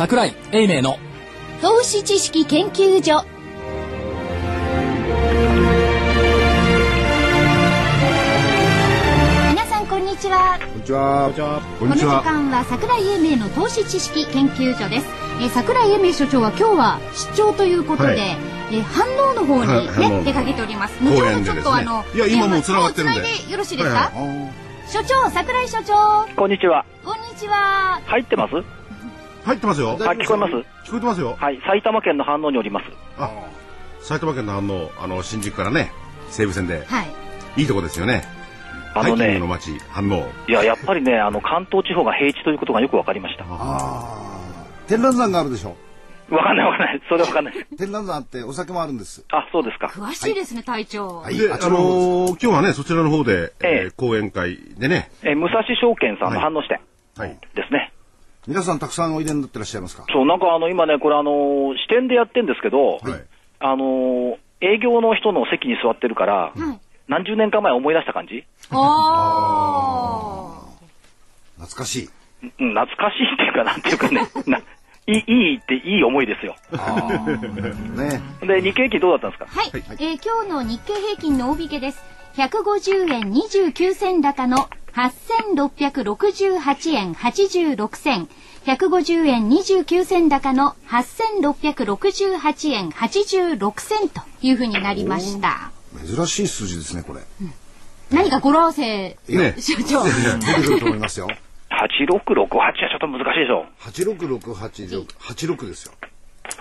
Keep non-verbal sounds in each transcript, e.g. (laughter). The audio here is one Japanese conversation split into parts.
桜井英明の。投資知識研究所。皆さんこんにちは。こんにちは。この時間は桜井英明の投資知識研究所です、えー、桜井英明所長は今日は出張ということで、はい。えー、反応の方にね、出かけております。公園後ほどちょっとあのいや今もう繋がってるんで。よろしいですか、はい。はい所長桜井所長。こんにちは。こんにちは。入ってます？入ってますよ。あ、聞こえます？聞こえてますよ。はい、埼玉県の反応におります。あ、埼玉県の反応、あの、新宿からね、西武線で、はいいいとこですよね。あのねの、街、反応。いや、やっぱりね、あの、関東地方が平地ということがよくわかりました。わああ。天覧山があるでしょ。かんないわかんない。それはわかんない。(laughs) 天覧山ってお酒もあるんです。あ、そうですか。詳しいですね、隊長、はいで、ああちらの方のー今日はね、そちらの方で、えええー講演会でね、えー、武蔵証券さんのはい反応支店はい。ですね。皆さんたくさんおいでになってらっしゃいますか？そう、なんかあの、今ね、これあのー、支店でやってんですけど、はい。あのー、営業の人の席に座ってるから、はい何十年か前思い出した感じ？あ懐かしい。うん、懐かしいっていうか、なんていうかね、(laughs) ないい、いいっていい思いですよ。ね。で、日経平均どうだったんですか？はい、えー今日の日経平均の大引けです。150円29銭高の8668円86銭。150円29銭高の8668円86銭というふうになりました。珍しい数字ですね、これ。何か語呂合わせ、ね (laughs) 所長。出てくると思いますよ。8668はちょっと難しいでしょ。86686、86ですよ。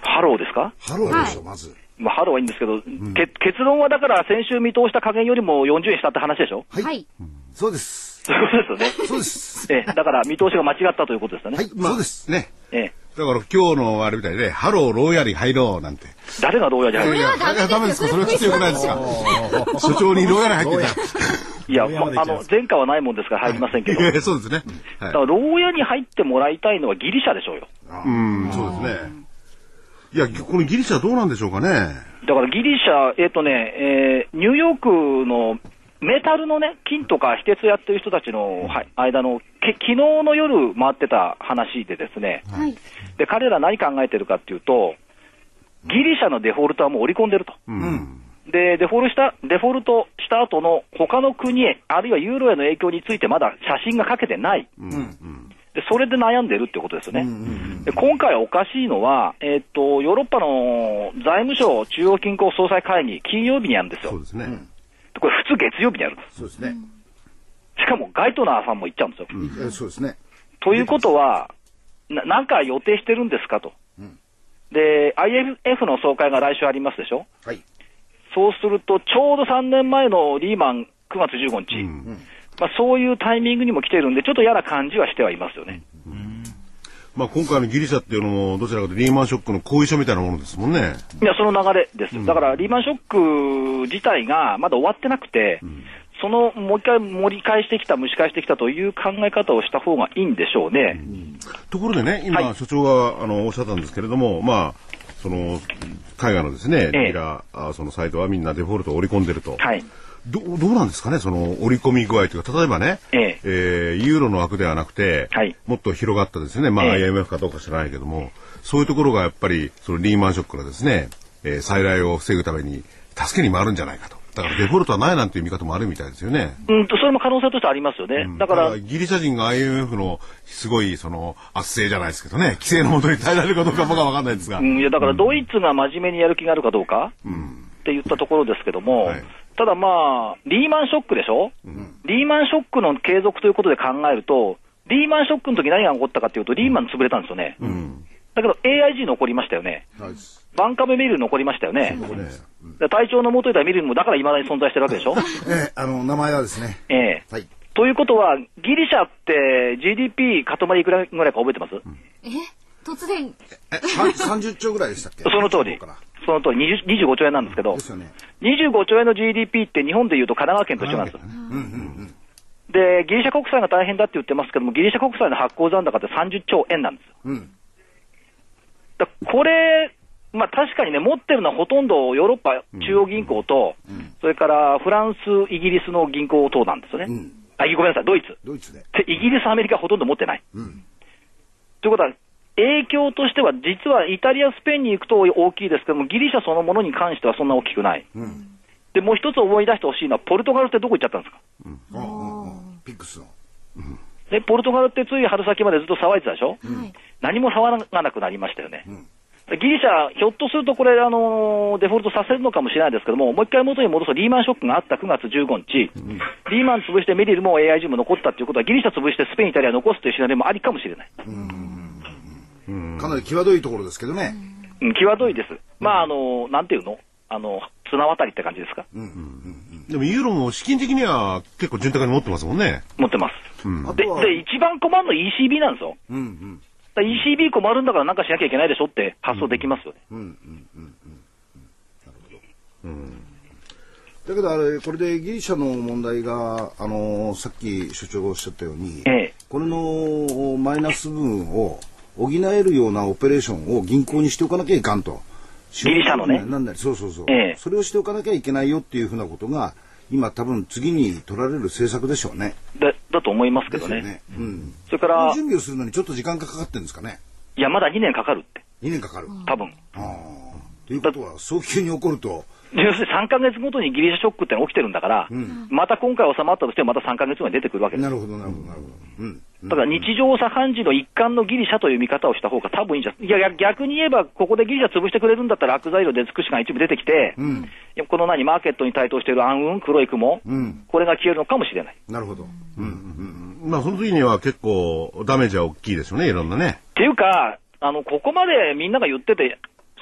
ハローですか？ハローでしょ、まず。まあ、ハローはいいんですけど、け結論はだから先週見通した加減よりも40円したって話でしょ？はい。はい。そうです。そういうことですよね。そうです。ええ、だから見通しが間違ったということですよね。はい、そうです。ね。ええ、だから今日のあれみたいで、ハロー、ローヤリー入ろうなんて。誰がどうやじゃないいや、いやダメですかそれは必要ないですか？所長にローヤリー入っていや、まあの、前科はないもんですから入りませんけど、た。いだかやそうですね。はいら、牢屋に入ってもらいたいのはギリシャでしょうよ。うん、そうですね。いや、このギリシャどうなんでしょうかね。だからギリシャ、えっ、とね、えーニューヨークのメタルのね、金とか非鉄やってる人たちの、はい、間の、け昨日の夜回ってた話でですね、はい。で、彼ら何考えてるかっていうと、ギリシャのデフォルトはもう織り込んでると。うん。で、デフォルした、デフォルトした後の他の国へ、あるいはユーロへの影響についてまだ写真がかけてない。で、それで悩んでるってことですよね。で今回おかしいのは、えーっと、ヨーロッパの財務省中央銀行総裁会議、金曜日にやるんですよ。そうですね。通月曜日にやる。そうですね。しかもガイトナーさんも言っちゃうんですよ。えそうですね。ということは、ななんか予定してるんですかと。で、IMF の総会が来週ありますでしょはい。そうすると、ちょうど3年前のリーマン9月15日、まあ、そういうタイミングにも来てるんで、ちょっと嫌な感じはしてはいますよね。まあ今回のギリシャっていうのも、どちらかというとリーマンショックの後遺症みたいなものですもんね。いや、その流れです。だから、リーマンショック自体がまだ終わってなくて、そのもう一回盛り返してきた、蒸し返してきたという考え方をした方がいいんでしょうね。ところでね、今、はい所長があのおっしゃったんですけれども、まあ、その海外のですね、ええディーラーあそのサイトはみんなデフォルトを織り込んでると、はい。どどうなんですかね、その織り込み具合というか、例えばね、ええ。えーユーロの枠ではなくて、はい。もっと広がったですね、まあ、ええ。IMF かどうか知らないけども、そういうところがやっぱりそのリーマンショックからですね、えー再来を防ぐために助けに回るんじゃないかと。だからデフォルトはないなんていう見方もあるみたいですよね。うんと、それも可能性としてありますよね。だから、ギリシャ人が IMF のすごいその圧政じゃないですけどね、規制のもとに耐えられるかどうか僕は分かんないですが。うん、いやだからドイツが真面目にやる気があるかどうか、って言ったところですけども、はいただまあ、リーマンショックでしょ、リーマンショックの継続ということで考えると、リーマンショックの時何が起こったかというと、リーマン潰れたんですよね。だけど AIG 残りましたよね。はい。バンカムミル残りましたよね。で隊長の元いたミルもだから未だに存在してるわけでしょ？(laughs) ええ、あの、名前はですね。ええはい。ということは、ギリシャって GDP 塊いくらぐらいか覚えてます？え？突然、さん30兆ぐらいでしたっけ？その通り。その通り20 25兆円なんですけどで、すよね。25兆円の GDP って日本でいうと神奈川県と一緒なんですよ。で、ギリシャ国債が大変だって言ってますけども、ギリシャ国債の発行残高って30兆円なんですよ。うん。だこれ、まあ確かにね、持ってるのはほとんどヨーロッパ中央銀行と、それからフランス、イギリスの銀行等なんですよね。んあ、ごめんなさい、ドイツ。ドイツで。で、イギリス、アメリカほとんど持ってない。うん。ということは、影響としては、実はイタリア、スペインに行くと大きいですけども、ギリシャそのものに関してはそんな大きくない。で、もう一つ思い出してほしいのは、ポルトガルってどこ行っちゃったんですか？ピックスの。で、ポルトガルってつい春先までずっと騒いでたでしょ、はい。何も騒がなくなりましたよね。ギリシャ、ひょっとするとこれ、あのーデフォルトさせるのかもしれないですけども、もう一回元に戻すとリーマンショックがあった9月15日、リーマン潰してメリルも AIG も残ったということは、ギリシャ潰してスペイン、イタリア残すというシナリオもありかもしれない。かなり際どいところですけどね。うん、際どいです。まあ、あのーなんていうの？あの、綱渡りって感じですか、でもユーロも資金的には結構潤沢に持ってますもんね。持ってます。で、あとは、で、一番困るの ECB なんですよ。うんうん。ECB 困るんだからなんかしなきゃいけないでしょって発想できますよね。だけどあれ、これでギリシャの問題が、あのさっき所長がおっしゃったように、ええこれのマイナス部分を補えるようなオペレーションを銀行にしておかなきゃいかんと。ギリシャのねなんだり、そうそうそう、ええそれをしておかなきゃいけないよっていうふうなことが、今多分次に取られる政策でしょうね。でだと思いますけどね。ね。うん。それから、準備をするのにちょっと時間がかかってるんですかね。いや、まだ2年かかるって、2年かかる。多分。ああ。ということは、早急に起こると、要するに3ヶ月ごとにギリシャショックってのが起きてるんだから、また今回収まったとしてもまた3ヶ月後に出てくるわけです。なるほど、なるほど、なるほど。うん。だから日常茶飯事の一環のギリシャという見方をした方が多分いいんじゃいや、逆に言えば、ここでギリシャ潰してくれるんだったら悪材料で尽くしが一部出てきて、んいやこの何、マーケットに対等している暗雲、黒い雲、んこれが消えるのかもしれない。なるほど。うん。まあその時には結構ダメージは大きいですよね、いろんなね。っていうか、あの、ここまでみんなが言ってて、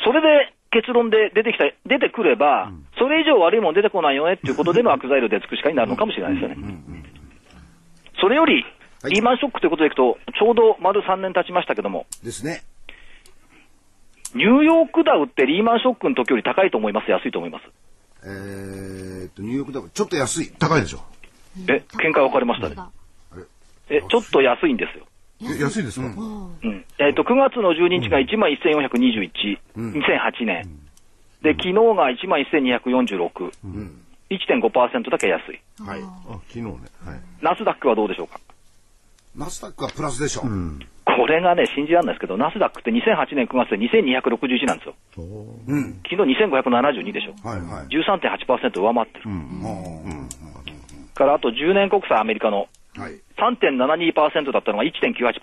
それで結論で出てきた、出てくれば、それ以上悪いもん出てこないよねっていうことでの悪材料で尽くしかになるのかもしれないですよね。それより、はいリーマンショックということでいくと、ちょうど丸3年経ちましたけども、ですね。ニューヨークダウってリーマンショックの時より高いと思います、安いと思います？えーっと、ニューヨークダウちょっと安い。高いでしょ。え、見解分かれましたね。え、ちょっと安いんですよ。え安いですか、うん。えっ、と、9月の12日が1万1421、2008年。で、昨日が1万1246。1.5%だけ安い。はい。あ、昨日ね。はい。ナスダックはどうでしょうか？ナスダックはプラスでしょ。これがね、信じられないですけど、ナスダックって2008年9月で2261なんですよ。うん。昨日2572でしょ。はいはい。13.8%上回ってる。うんから、あと10年国債アメリカのはい。3.72%だったのが1.98%。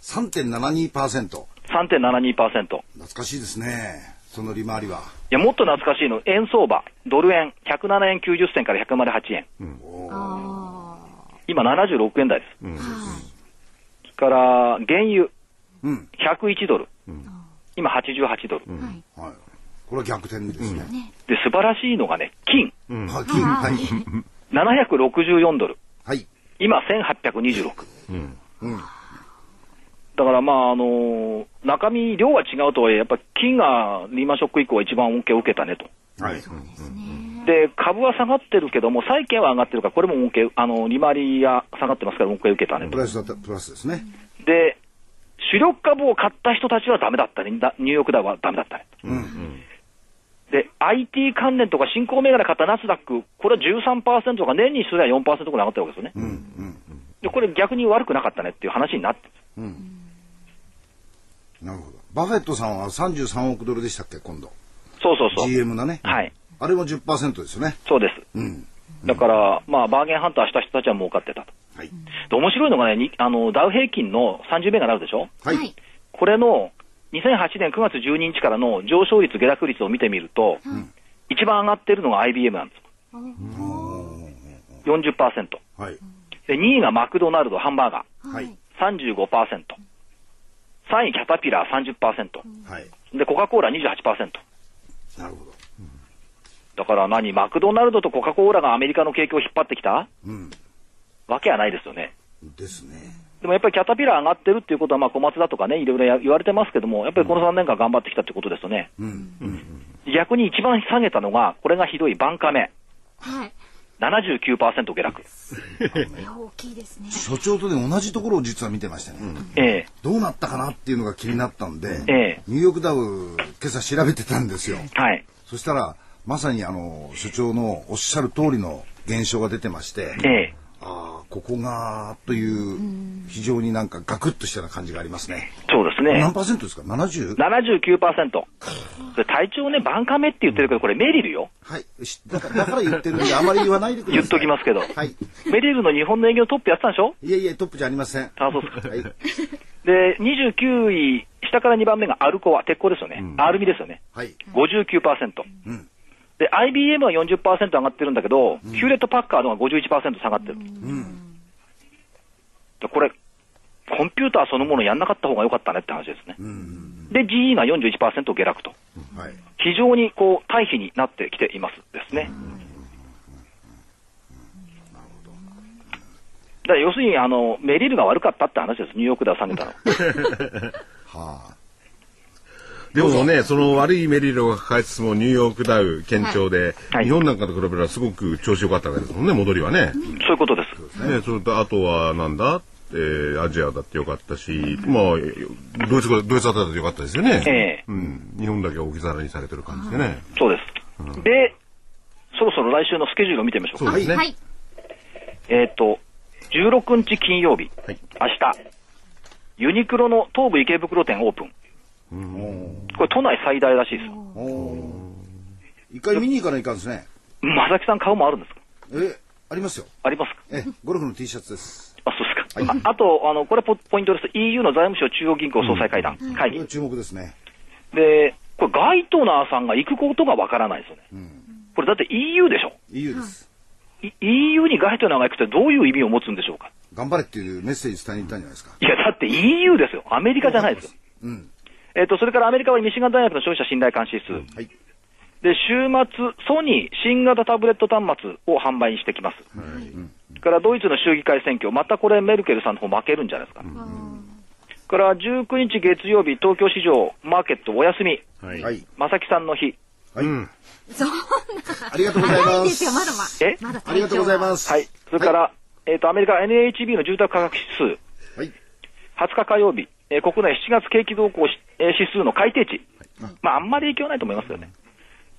3.72%。3.72%。懐かしいですね。その利回りは。いや、もっと懐かしいの、円相場、ドル円、107円90銭から108円。あ今76円台です。うん。から、原油、うん。101ドル。今88ドル。あ。はい。はい。これは逆転ですね。で、素晴らしいのがね、金、はい。金はい。764ドル。はい。今1826。うん。だからまあ、あのー中身、量は違うとはいえ、やっぱ金がリーマンショック以降は一番恩恵を受けたねと。はい。で、株は下がってるけども、債券は上がってるから、これも恩恵、あの、利回りが下がってますから恩恵を受けたねと。プラスだった、プラスですね。で、主力株を買った人たちはダメだったね。だニューヨークダウはダメだったね。うん。で、IT 関連とか新興銘柄買ったナスダック、これは13%とか年にすれば4%ぐらい上がってるわけですよね。うん。うん。で、これ逆に悪くなかったねっていう話になってるなるほど。バフェットさんは33億ドルでしたっけ、今度。そうそうそう。GM のね。はい。あれも10%ですよね。そうです。うん。だから、まあ、バーゲンハンターした人たちは儲かってたと。はい。で、面白いのがね、にあの、ダウ平均の30銘柄あるでしょ？はい。はい。これの2008年9月12日からの上昇率、下落率を見てみると、一番上がってるのが IBM なんです。40%。はい。で、2位がマクドナルド、ハンバーガはい。ー、35%。3位キャタピラー30%。はい。で、コカ・コーラ28%。なるほど。だから何マクドナルドとコカ・コーラがアメリカの景気を引っ張ってきた？うん。わけはないですよね。ですね。でもやっぱりキャタピラー上がってるっていうことは、まあ小松だとかね、いろいろや言われてますけども、やっぱりこの3年間頑張ってきたってことですよね。うん。逆に一番下げたのが、これがひどいバンカメ。はい。79%下落。大きいですね。所長とね、同じところを実は見てましたね。ええどうなったかなっていうのが気になったんで、ええニューヨークダウ、今朝調べてたんですよ。はい。そしたら、まさにあの、所長のおっしゃる通りの現象が出てまして、ええああ、ここがという非常になんかガクッとしたような感じがありますね。そうですね何。パーセントですか ?70? 79%。で体調ね、バンカメって言ってるけど、これメリルよ。はい。しだからだから言ってるんで、あまり言わないでください。言っときますけど。はい。メリルの日本の営業トップやってたんでしょ？いえいえ、トップじゃありません。あ、そうですか。はい。で、29位、下から2番目がアルコア、鉄鋼ですよね。アルミですよね。はい。59%。うん。で、IBM は40%上がってるんだけど、ヒューレット・パッカードが51%下がってる。うん。でこれ、コンピューターそのものやんなかった方が良かったねって話ですね。うん。で、GE が41%下落と。はい。非常にこう、対比になってきていますですね。だから要するに、あの、メリルが悪かったって話です。ニューヨークでは下げたの。(laughs) はでもね、その悪いメリルを抱えつつもニューヨークダウ堅調で、はい日本なんかと比べればすごく調子良かったわけですもんね、戻りはね。そういうことです。ね、それとあとはなんだ、えー、アジアだってよかったし、まあ、ドイツ語、ドイツあたりだってよかったですよね。ええうん。日本だけ置き去りにされてる感じでね。そうです。で、そろそろ来週のスケジュールを見てみましょうか。そうですね。はい。えっ、と、16日金曜日、はい明日、ユニクロの東武池袋店オープン。これ都内最大らしいですよ。一回見に行かないかんですね。まさきさん買うもあるんですか？え、ありますよ。ありますか？え、ゴルフの T シャツです。あ、そうですか。ああと、あの、これポポイントです。EU の財務省中央銀行総裁会談、会議これ。注目ですね。で、これガイトナーさんが行くことがわからないですよね。うん。これだって EU でしょ？EU です。い EU にガイトナーが行くってどういう意味を持つんでしょうか？頑張れっていうメッセージ伝えに行ったんじゃないですか？いや、だって EU ですよ。アメリカじゃないですよ。うん。えっ、と、それからアメリカはミシガン大学の消費者信頼監視指数。はい。で、週末、ソニー新型タブレット端末を販売にしてきます。それからドイツの州議会選挙、またこれメルケルさんの方負けるんじゃないですか。それから19日月曜日、東京市場マーケットお休み、はい。はい。正木さんの日。はい。うん。ありがとうございま早いですよ、まだす。まえ？まだありがとうございます。はい。それから、えっ、と、アメリカ NHB の住宅価格指数、はい。20日火曜日、えー国内7月景気動向し、えー指数の改定値。まあ、あんまり影響ないと思いますよね。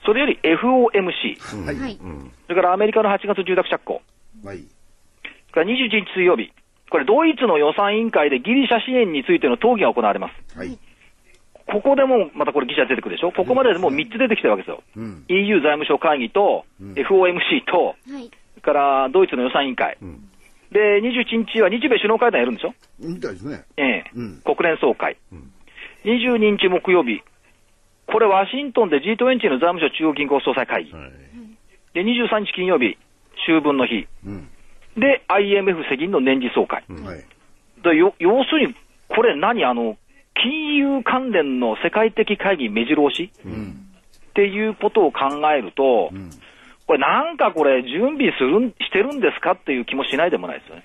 それより FOMC、はい。はい。それからアメリカの8月住宅着工、はい。それから21日水曜日、これドイツの予算委員会でギリシャ支援についての討議が行われます。はい。ここでもまたこれギリシャ出てくるでしょここまででもう3つ出てきてるわけですよ。うん。EU 財務省会議と、FOMC と、はい。それからドイツの予算委員会。で、21日は日米首脳会談やるんでしょ？みたいですね。ええうん国連総会。22日木曜日。これワシントンで G20 の財務省中央銀行総裁会議。はい。で、23日金曜日、秋分の日。うん。で、IMF 世銀の年次総会。はい。でよ要するに、これ何？あの、金融関連の世界的会議目白押し？うん。っていうことを考えると、んこれなんかこれ準備するん、してるんですか？っていう気もしないでもないですよね。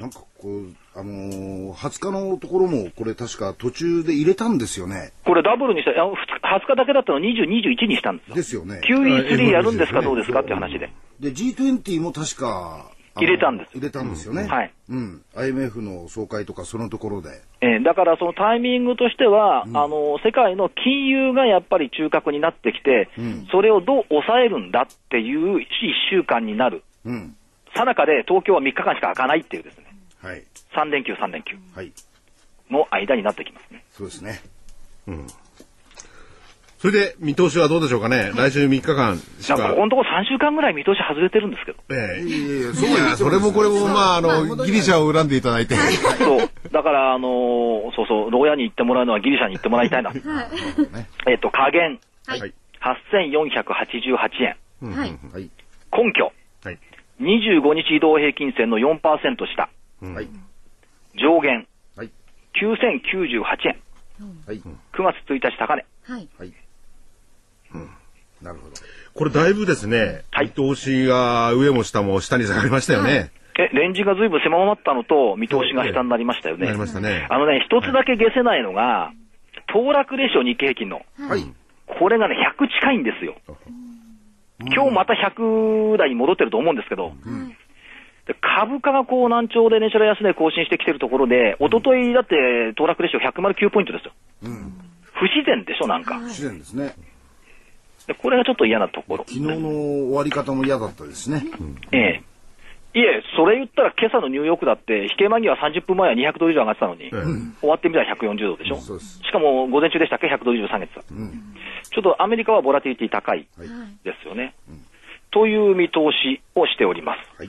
なんかこう、あのー、20日のところも、これ確か途中で入れたんですよね。これダブルにして、あの2日だけだったの20、21にしたんですよ。ですよね。QE3 やるんですかはいどうですかって話で。で、G20 も確か、入れたんです入れたんですよね。はい。うん。IMF の総会とかそのところで。えーだからそのタイミングとしては、あの、世界の金融がやっぱり中核になってきて、んそれをどう抑えるんだっていう1週間になる。うん。さなかで東京は3日間しか開かないっていうですね、はい。3連休、3連休はい。の間になってきますね。そうですね。それで、見通しはどうでしょうかね？来週3日間しか。ここのところ3週間ぐらい見通し外れてるんですけど。ええいやいやそうや、それもこれも、まあ、あの、ギリシャを恨んでいただいて。そう。だから、あのーそうそう、牢屋に行ってもらうのはギリシャに行ってもらいたいな。えっと、加減、はいはい。8488円。はい。はい。根拠、はい。25日移動平均線の4%下。はい。上限、はい。9098円。はい。9月1日高値。はい。はい。なるほど。これだいぶですね、はい見通しが上も下も下に下がりましたよね。え、レンジが随分狭まったのと、見通しが下になりましたよね。なりましたね。あのね、一つだけ消せないのが、騰落レシオ日経平均の。はい。これがね、100近いんですよ。今日また100台に戻ってると思うんですけど、で株価がこう難聴で年初来安値更新してきてるところで、一昨日だって騰落レシオ109ポイントですよ。うん。不自然でしょ、なんか。自然ですね。でこれがちょっと嫌なところ。昨日の終わり方も嫌だったですね。ええ。いえ、それ言ったら今朝のニューヨークだって、引け間際30分前は200ドル以上上がってたのに、ええ終わってみたら140ドルでしょ。そうですしかも午前中でしたっけ、100ドル以上下げてた。ちょっとアメリカはボラティリティ高いですよね。という見通しをしております。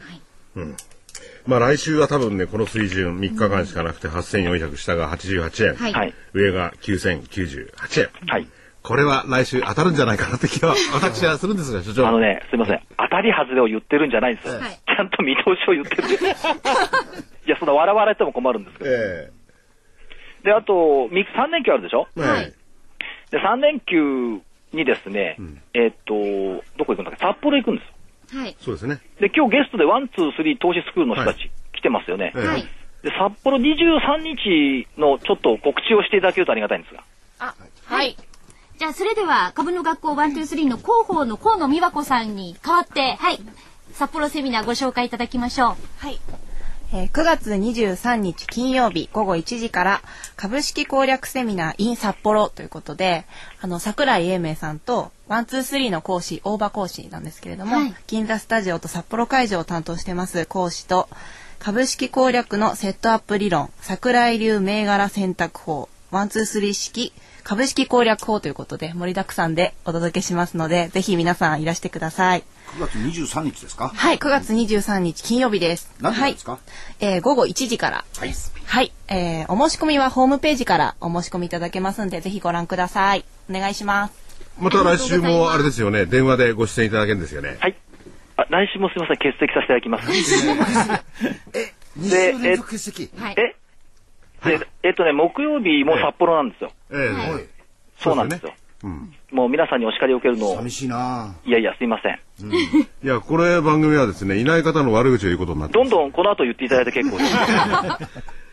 まあ来週は多分ね、この水準3日間しかなくて8400下が88円。はいはい。上が9098円。はい。これは来週当たるんじゃないかなって気は (laughs) 私はするんですが、所長。あのね、すみません。当たり外れを言ってるんじゃないんですよ。はいちゃんと見通しを言ってるんです。(laughs) いや、そんな笑われても困るんですけど。えで、あと、み3連休あるでしょ？えはいで、3連休にですね、えーっと、どこ行くんだっけ？札幌行くんですよ。はい。そうですね。で、今日ゲストでワン、ツー、スリー投資スクールの人たち来てますよね。ええはい。で、札幌23日のちょっと告知をしていただけるとありがたいんですが。あ、はい。じゃあ、それでは、株の学校123の広報の河野美和子さんに代わって、はい。札幌セミナーご紹介いただきましょう。はい。えー9月23日金曜日午後1時から株式攻略セミナー in 札幌ということで、あの、桜井英明さんとワンツースリーの講師、大場講師なんですけれども、はい銀座スタジオと札幌会場を担当してます講師と、株式攻略のセットアップ理論、桜井流銘柄選択法、ワンツースリー式株式攻略法ということで盛りだくさんでお届けしますので、ぜひ皆さんいらしてください。9月23日ですか？はい、9月23日金曜日です。はい何時ですか、えー午後1時から。はい。はい、えーお申し込みはホームページからお申し込みいただけますんで、ぜひご覧ください。お願いします。また来週もあれですよね、電話でご出演いただけるんですよね。はい。あ来週もすみません、欠席させていただきます。(laughs) え、2週連続欠席？はい。えで、えっとね、木曜日も札幌なんですよ。ええはい、そうなんですよ。うん。もう皆さんにお叱りを受けるのを、寂しいないやいや、すいません。いや、これ番組はですね、いない方の悪口を言うことになってどんます。どんこの後言っていただいて結構です。(laughs)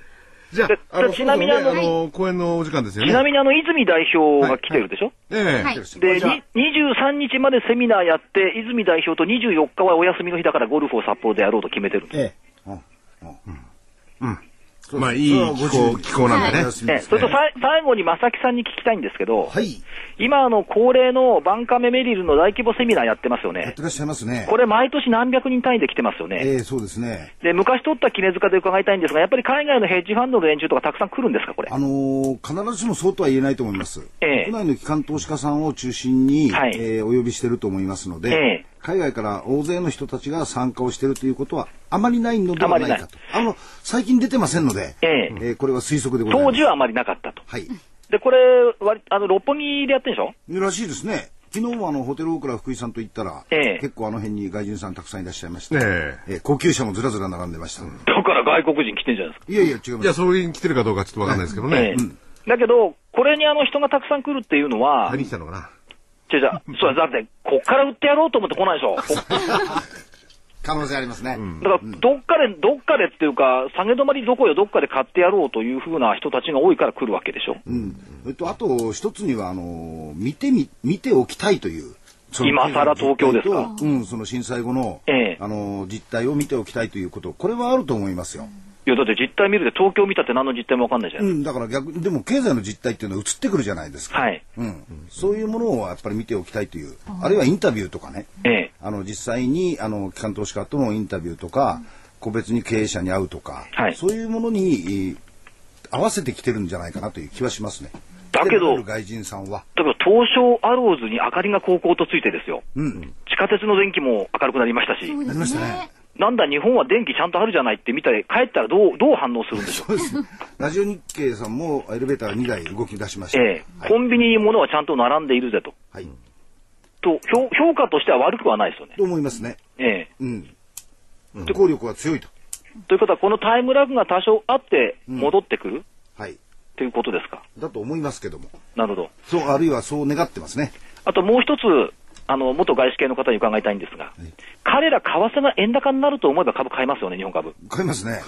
じゃであ、ちなみにあのねあの、公演のお時間ですよね。ちなみにあの、泉代表が来てるでしょ、ええはいで、じゃあに23日までセミナーやって、泉代表と24日はお休みの日だからゴルフを札幌でやろうと決めてるんです。ええ。うんうんそうまあ、いい気候、気候なんでね。ね、それと最後に正木さんに聞きたいんですけど、はい。今あの恒例のバンカメメリルの大規模セミナーやってますよねやって。らっしゃいますね。これ毎年何百人単位で来てますよね。ええ、そうですね。で、昔取った絹塚で伺いたいんですが、やっぱり海外のヘッジファンドの連中とかたくさん来るんですか、これ？あのー必ずしもそうとは言えないと思います。ええ国内の機関投資家さんを中心に、はいえーお呼びしてると思いますので、ええ海外から大勢の人たちが参加をしているということはあまりないのではないかと。あの、最近出てませんので、えええーこれは推測でございます。当時はあまりなかったと。はい。で、これ、割あの、六本木でやってるんでしょ？らしいですね。昨日もあの、ホテルオークラ福井さんと行ったら、ええ結構あの辺に外人さんたくさんいらっしゃいました。ねえー高級車もずらずら並んでました。だから外国人来てんじゃないですか。いやいや、違いまいや、す。それに来てるかどうかちょっとわかんないですけどね。ええだけど、これにあの人がたくさん来るっていうのは、何来たのかな？違う違う、そうだって、こっから売ってやろうと思って来ないでしょ。(laughs) 可能性ありますね。だから、どっかで、どっかでっていうか、下げ止まりどこよ、どっかで買ってやろうというふうな人たちが多いから来るわけでしょ。うん。えっと、あと、一つには、あの、見てみ、見ておきたいという。今更東京ですかうん、その震災後の、ええあの、実態を見ておきたいということ、これはあると思いますよ。いや、だって実態見るで東京見たって何の実態もわかんないじゃ。うんん、だから逆でも経済の実態っていうのは移ってくるじゃないですか。はい。うん。そういうものをやっぱり見ておきたいという、あるいはインタビューとかね、ええ。あの、実際に、あの、機関投資家とのインタビューとか、個別に経営者に会うとか、はいそういうものに、えー合わせてきてるんじゃないかなという気はしますね。だけど外人さんは。だけど、東証アローズに明かりが高々とついてですよ。うん。地下鉄の電気も明るくなりましたし、そうでなりましすたねね。なんだ日本は電気ちゃんとあるじゃないって見たら、帰ったらどう、どう反応するんでしょう？(laughs) そうです。ラジオ日経さんもエレベーター2台動き出しました。ええはいコンビニに物はちゃんと並んでいるぜと。はい。と、評評価としては悪くはないですよね。と思いますね。ええうん。効力は強いと。ということは、このタイムラグが多少あって戻ってくる、はい。ということですか？だと思いますけども。なるほど。そう、あるいはそう願ってますね。あともう一つ、あの、元外資系の方に伺いたいんですが、彼ら為替が円高になると思えば株買いますよね、日本株。買いますね。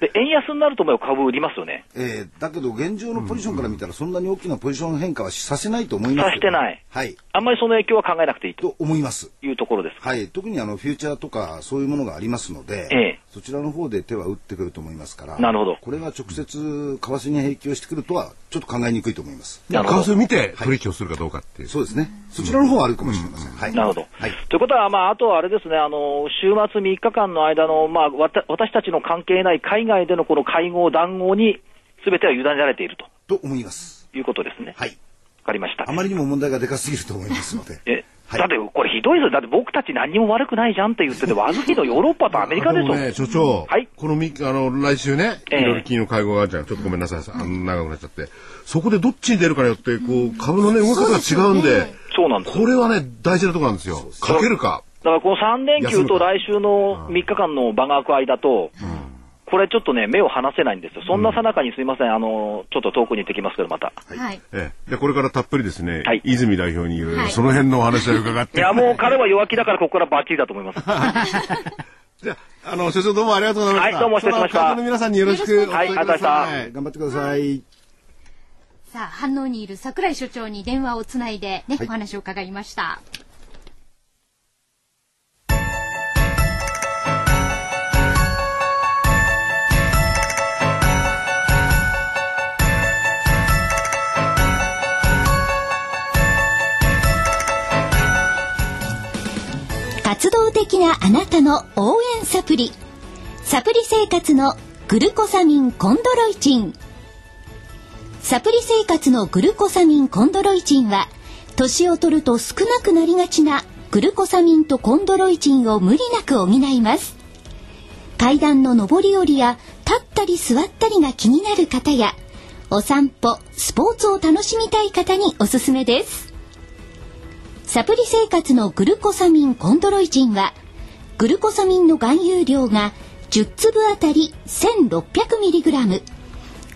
で、円安になると思えば株売りますよね。えー、だけど現状のポジションから見たらそんなに大きなポジション変化はさせないと思いますさせてないはい。あんまりその影響は考えなくていいとと思います。いうところです。はい。特にあの、フューチャーとかそういうものがありますので、ええそちらの方で手は打ってくると思いますから、なるほどこれが直接為替に影響してくるとはちょっと考えにくいと思います。為替を見て取引をするかどうかっていう。そうですね。そちらの方はあるかもしれません。はい。なるほど。はい。ということは、まあ、あとはあれですね、あの、週末3日間の間の、まあ、わた私たちの関係ない海外でのこの会合、談合に、すべては委ねられているとと思います。いうことですね。わ、はい。かりました。あまりにも問題がでかすぎると思いますので。(laughs) え、はいだってこれひどいですよ。だって僕たち何にも悪くないじゃんって言ってて、悪いのヨーロッパとアメリカでしょ。もね、所長、はいこのみ、あの、来週ね、ええいろいろ金融会合があるじゃん。ちょっとごめんなさい、あの長くなっちゃって。そこでどっちに出るかによって、こう、株のね、動き方が違うんで、そうなんですよこれはね、大事なところなんですよ。かけるか。だからこの3連休と来週の3日間の場が空く間と、これちょっとね、目を離せないんですよ。そんなさなかにすいません、あの、ちょっと遠くに行ってきますけど、また。はい。ええ。で、これからたっぷりですね、はい泉代表にいろいろはいその辺のお話を伺って。いや、もう彼は弱気だから、ここからバッチリだと思います。(laughs) じゃあ、あの、所長どうもありがとうございました。はいどうも失礼しましたその皆さんによろしくお伝えくだはいありがとうございまさい。頑張ってください。さあ、反応にいる桜井所長に電話をつないでね、はいお話を伺いました。活動的なあなたの応援サプリ。サプリ生活のグルコサミンコンドロイチン。サプリ生活のグルコサミンコンドロイチンは、年を取ると少なくなりがちなグルコサミンとコンドロイチンを無理なく補います。階段の上り下りや立ったり座ったりが気になる方や、お散歩、スポーツを楽しみたい方におすすめです。サプリ生活のグルコサミンコンドロイチンは、グルコサミンの含有量が10粒あたり 1600mg、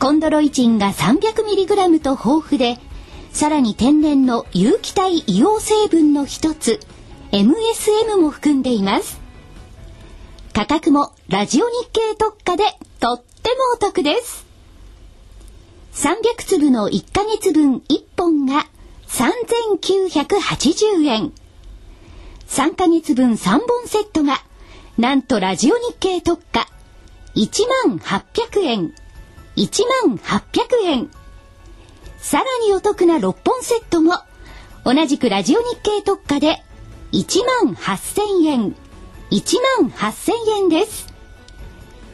コンドロイチンが 300mg と豊富で、さらに天然の有機体硫黄成分の一つ、MSM も含んでいます。価格もラジオ日経特価でとってもお得です。300粒の1ヶ月分1本が3980円。3ヶ月分3本セットが、なんとラジオ日経特価、1800円。1800円。さらにお得な6本セットも、同じくラジオ日経特価で、18,000円。18,000円です。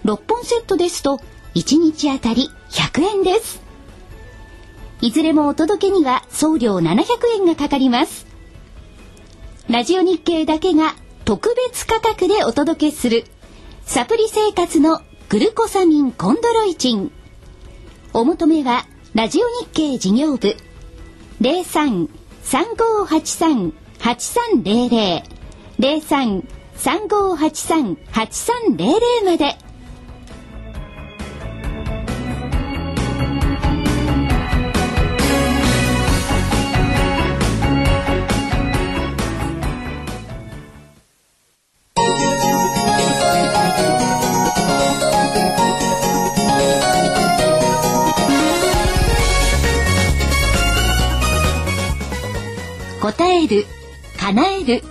6本セットですと、1日あたり100円です。いずれもお届けには送料700円がかかります。ラジオ日経だけが特別価格でお届けするサプリ生活のグルコサミンコンドロイチン。お求めはラジオ日経事業部03-3583-8300 03-3583-8300まで。える、叶える。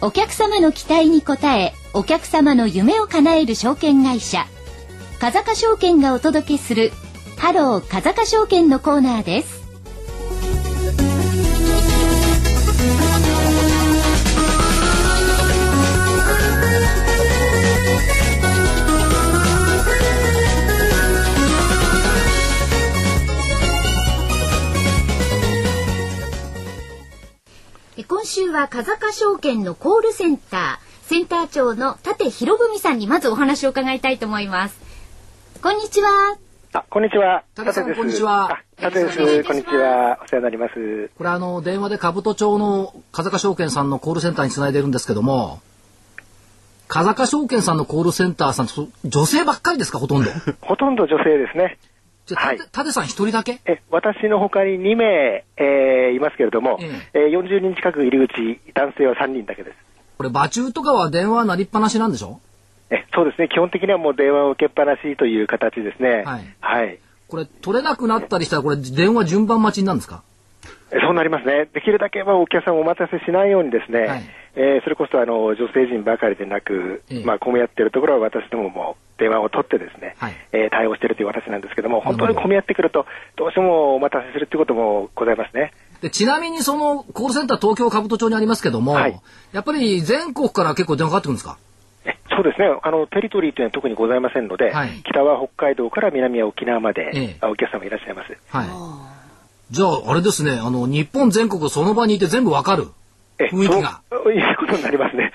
お客様の期待に応え、お客様の夢を叶える証券会社、風賀証券がお届けする、ハロー風賀証券のコーナーです。今週は風賀証券のコールセンター、センター長の立博文さんにまずお話を伺いたいと思います。こんにちは。あ、こんにちは。武さんこんにちはあ、立です。こんにちは。お世話になります。これあの、電話で兜町の風賀証券さんのコールセンターにつないでるんですけども、風賀証券さんのコールセンターさん、そ女性ばっかりですか、ほとんど？(laughs) ほとんど女性ですね。じゃあ、はいたてさん一人だけ？え、私の他に2名、えーいますけれども、ええー40人近く入り口、男性は3人だけです。これ、馬中とかは電話鳴りっぱなしなんでしょ？え、そうですね。基本的にはもう電話を受けっぱなしという形ですね。はいはい。これ、取れなくなったりしたら、これ、電話順番待ちになるんですか？えそうなりますね。できるだけはお客さんをお待たせしないようにですね、はい。えーそれこそあの女性陣ばかりでなく、ええ。まあ、混み合っているところは私どもも電話を取ってですね、はい。えー対応しているという形なんですけども、本当に混み合ってくると、どうしてもお待たせするということもございますね。でちなみにそのコールセンター東京兜町にありますけども、はい。やっぱり全国から結構電話かかってくるんですか？えそうですね、あのテリトリーというのは特にございませんので、はい。北は北海道から南は沖縄まで、ええ。あお客様いらっしゃいます。はい。じゃあ、あれですね、あの、日本全国その場にいて全部わかる？え雰囲気がそういうことになりますね。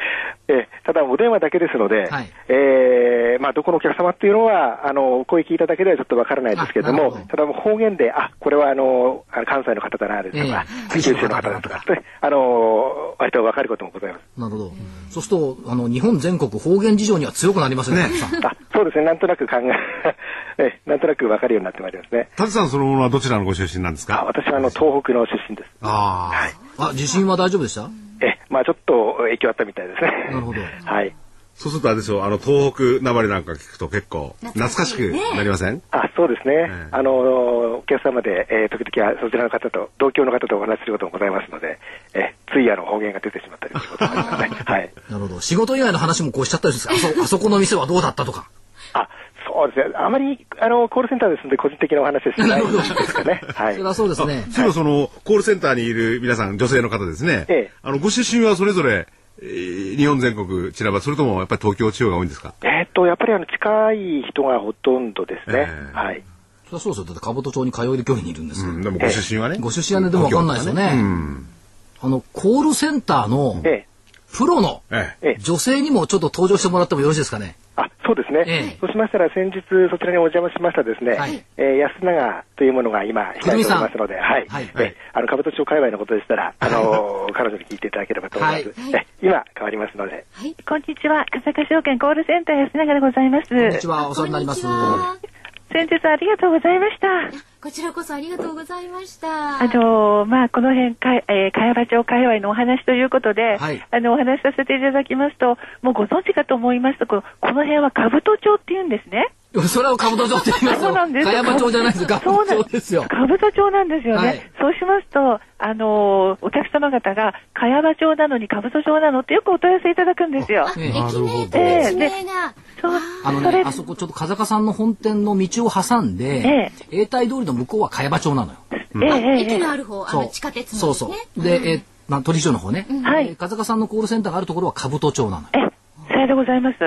えただ、お電話だけですので、はいえーまあ、どこのお客様っていうのは、あの、お声聞いただけではちょっとわからないですけれどもど、ただ方言で、あ、これはあの、関西の方だな、ですとか、ええ九州の方だとか、あの、割とわかることもございます。なるほど。そうすると、あの、日本全国方言事情には強くなりますね。ねあそうですね、なんとなく考え、えなんとなくわかるようになってまいりますね。舘さんそのものはどちらのご出身なんですあか私はあの、東北の出身です。ああ、あ、地震は大丈夫でした？え、まあちょっと影響あったみたいですね。なるほど。(laughs) はい。そうするとあれですよ、あの、東北なまりなんか聞くと結構懐かしくなりません、あそうですね、えあのお客様で、えー時々はそちらの方と、同郷の方とお話しすることもございますので、えーついあの方言が出てしまったりということもありますね。(laughs) はい、なるほど。仕事以外の話もこうしちゃったりするんですか？あそ、あそこの店はどうだったとか。あそうですね、あまりあのコールセンターですので、個人的なお話はしないんですかね。はい (laughs) それはそうですね。そういえばその、コールセンターにいる皆さん、女性の方ですね。ええあの、ご出身はそれぞれ、えー日本全国散らばそれともやっぱり東京地方が多いんですか？えーっと、やっぱりあの近い人がほとんどですね。ええはい。それはそうですよ。だって兜町に通える距離にいるんですよ。うん、でもご出身はね。ご出身はね、でもわかんないですよね。うん。あの、コールセンターのえプロの女性にもちょっと登場してもらってもよろしいですかね？あそうですね、ええ。そうしましたら、先日、そちらにお邪魔しましたですね、はい。えー安永というものが今、控えておりますので、はい、はい。えあの兜町界隈のことでしたら、あのー (laughs) 彼女に聞いていただければと思います。はい。え今、変わりますので、はい、こんにちは。笠岡証券コールセンター安永でございます。こんにちは、お世話になります。こんにちは。先日ありがとうございました。こちらこそありがとうございました。あのーまあ、この辺、かいえー、茅場町界隈のお話ということで、はいあの、お話しさせていただきますと、もうご存知かと思いますと、このこの辺は兜町って言うんですね。それを兜町って言いますよ。そうなんです茅場町じゃないです。そう兜なん町ですよ。兜町なんですよね。はいそうしますと、あのーお客様方が、茅場町なのに兜町なのってよくお問い合わせいただくんですよ。ええ駅名とええ地名が。そうあのね、あそこちょっと風香さんの本店の道を挟んで、永代通りの向こうは茅場町なのよ。ええええ駅のある方、あの地下鉄そうのですね。そう。で、え、まあ、鳥城の方ね。はいえ風香さんのコールセンターがあるところは兜町なのよ。え、さようでございます。